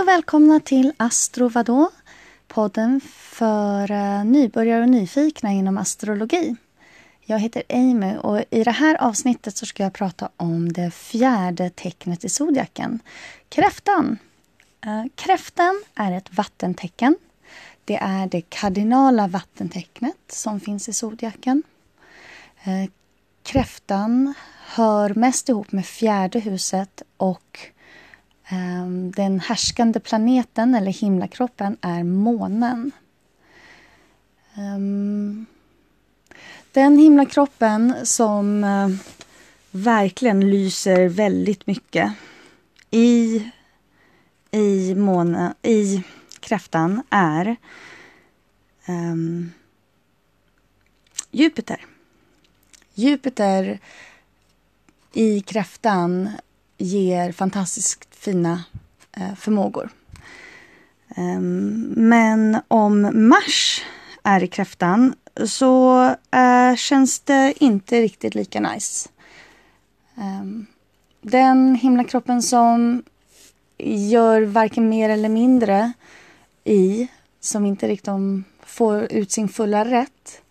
Hej och välkomna till Astro vadå? Podden för eh, nybörjare och nyfikna inom astrologi. Jag heter Amy och i det här avsnittet så ska jag prata om det fjärde tecknet i zodiaken, kräftan. Eh, kräftan är ett vattentecken. Det är det kardinala vattentecknet som finns i zodiaken. Eh, kräftan hör mest ihop med fjärde huset och Ehm, den härskande planeten eller himlakroppen är månen. Ehm, den himlakroppen som eh, verkligen lyser väldigt mycket i, i, måne, i kräftan är um, Jupiter. Jupiter i kräftan ger fantastiskt fina eh, förmågor. Um, men om Mars är i kräftan så uh, känns det inte riktigt lika nice. Um, den himlakroppen som gör varken mer eller mindre i, som inte riktigt får ut sin fulla rätt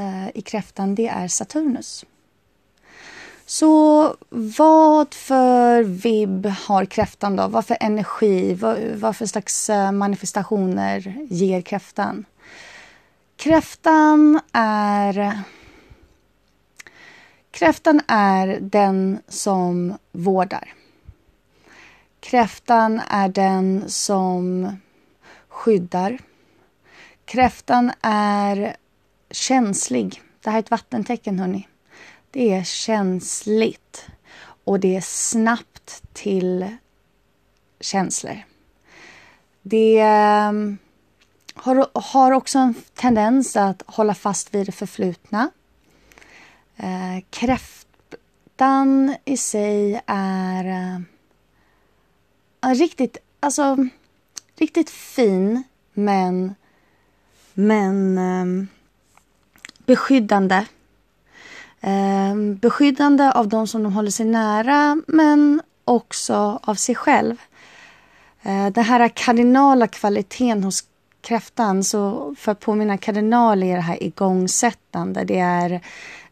uh, i kräftan, det är Saturnus. Så vad för vibb har kräftan då? Vad för energi? Vad, vad för slags eh, manifestationer ger kräftan? Kräftan är... Kräftan är den som vårdar. Kräftan är den som skyddar. Kräftan är känslig. Det här är ett vattentecken, hörni. Det är känsligt och det är snabbt till känslor. Det ehm, har, har också en tendens att hålla fast vid det förflutna. Eh, kräftan i sig är eh, riktigt, alltså, riktigt fin men, men eh, beskyddande eh, Ehm, beskyddande av de som de håller sig nära men också av sig själv. Eh, den här kardinala kvaliteten hos kräftan, så för att påminna kardinal är det här igångsättande. Det är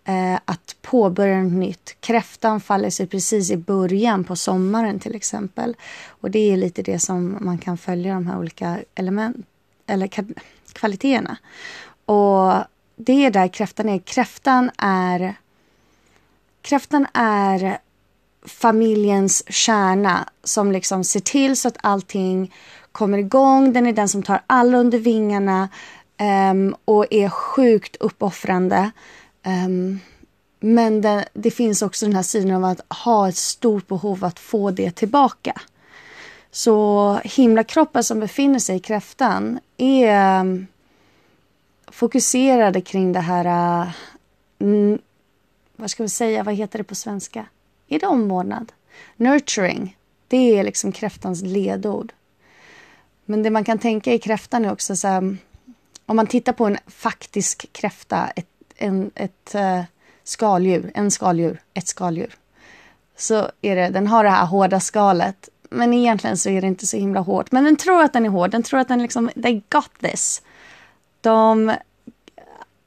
eh, att påbörja något nytt. Kräftan faller sig precis i början på sommaren till exempel. Och det är lite det som man kan följa de här olika element eller kvaliteterna. Och det är där kräftan är. Kräftan är Kräftan är familjens kärna som liksom ser till så att allting kommer igång. Den är den som tar alla under vingarna um, och är sjukt uppoffrande. Um, men det, det, finns också den här sidan av att ha ett stort behov att få det tillbaka. Så himlakroppen som befinner sig i kräftan är um, fokuserade kring det här uh, vad ska vi säga, vad heter det på svenska? Är det omvårdnad? Nurturing, det är liksom kräftans ledord. Men det man kan tänka i kräftan är också så här, om man tittar på en faktisk kräfta, ett, en, ett uh, skaldjur, en skaldjur, ett skaldjur. Så är det, den har det här hårda skalet. Men egentligen så är det inte så himla hårt. Men den tror att den är hård. Den tror att den liksom, they got this. De,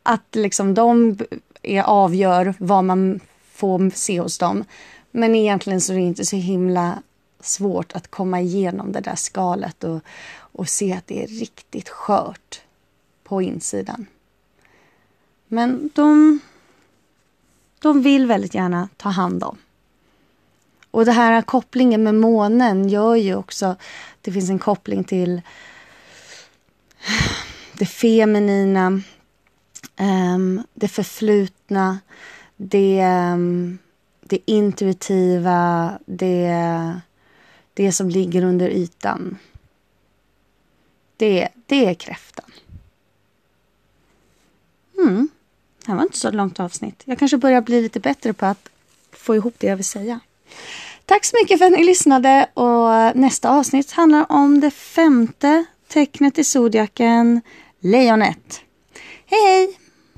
att liksom de är, avgör vad man får se hos dem. Men egentligen så är det inte så himla svårt att komma igenom det där skalet och, och se att det är riktigt skört på insidan. Men de, de vill väldigt gärna ta hand om. Och det här kopplingen med månen gör ju också det finns en koppling till det feminina, um, det förflutna, det, um, det intuitiva, det, det som ligger under ytan. Det, det är kräftan. Mm. Det här var inte så långt avsnitt. Jag kanske börjar bli lite bättre på att få ihop det jag vill säga. Tack så mycket för att ni lyssnade och nästa avsnitt handlar om det femte tecknet i zodiaken, lejonet. Hej hej!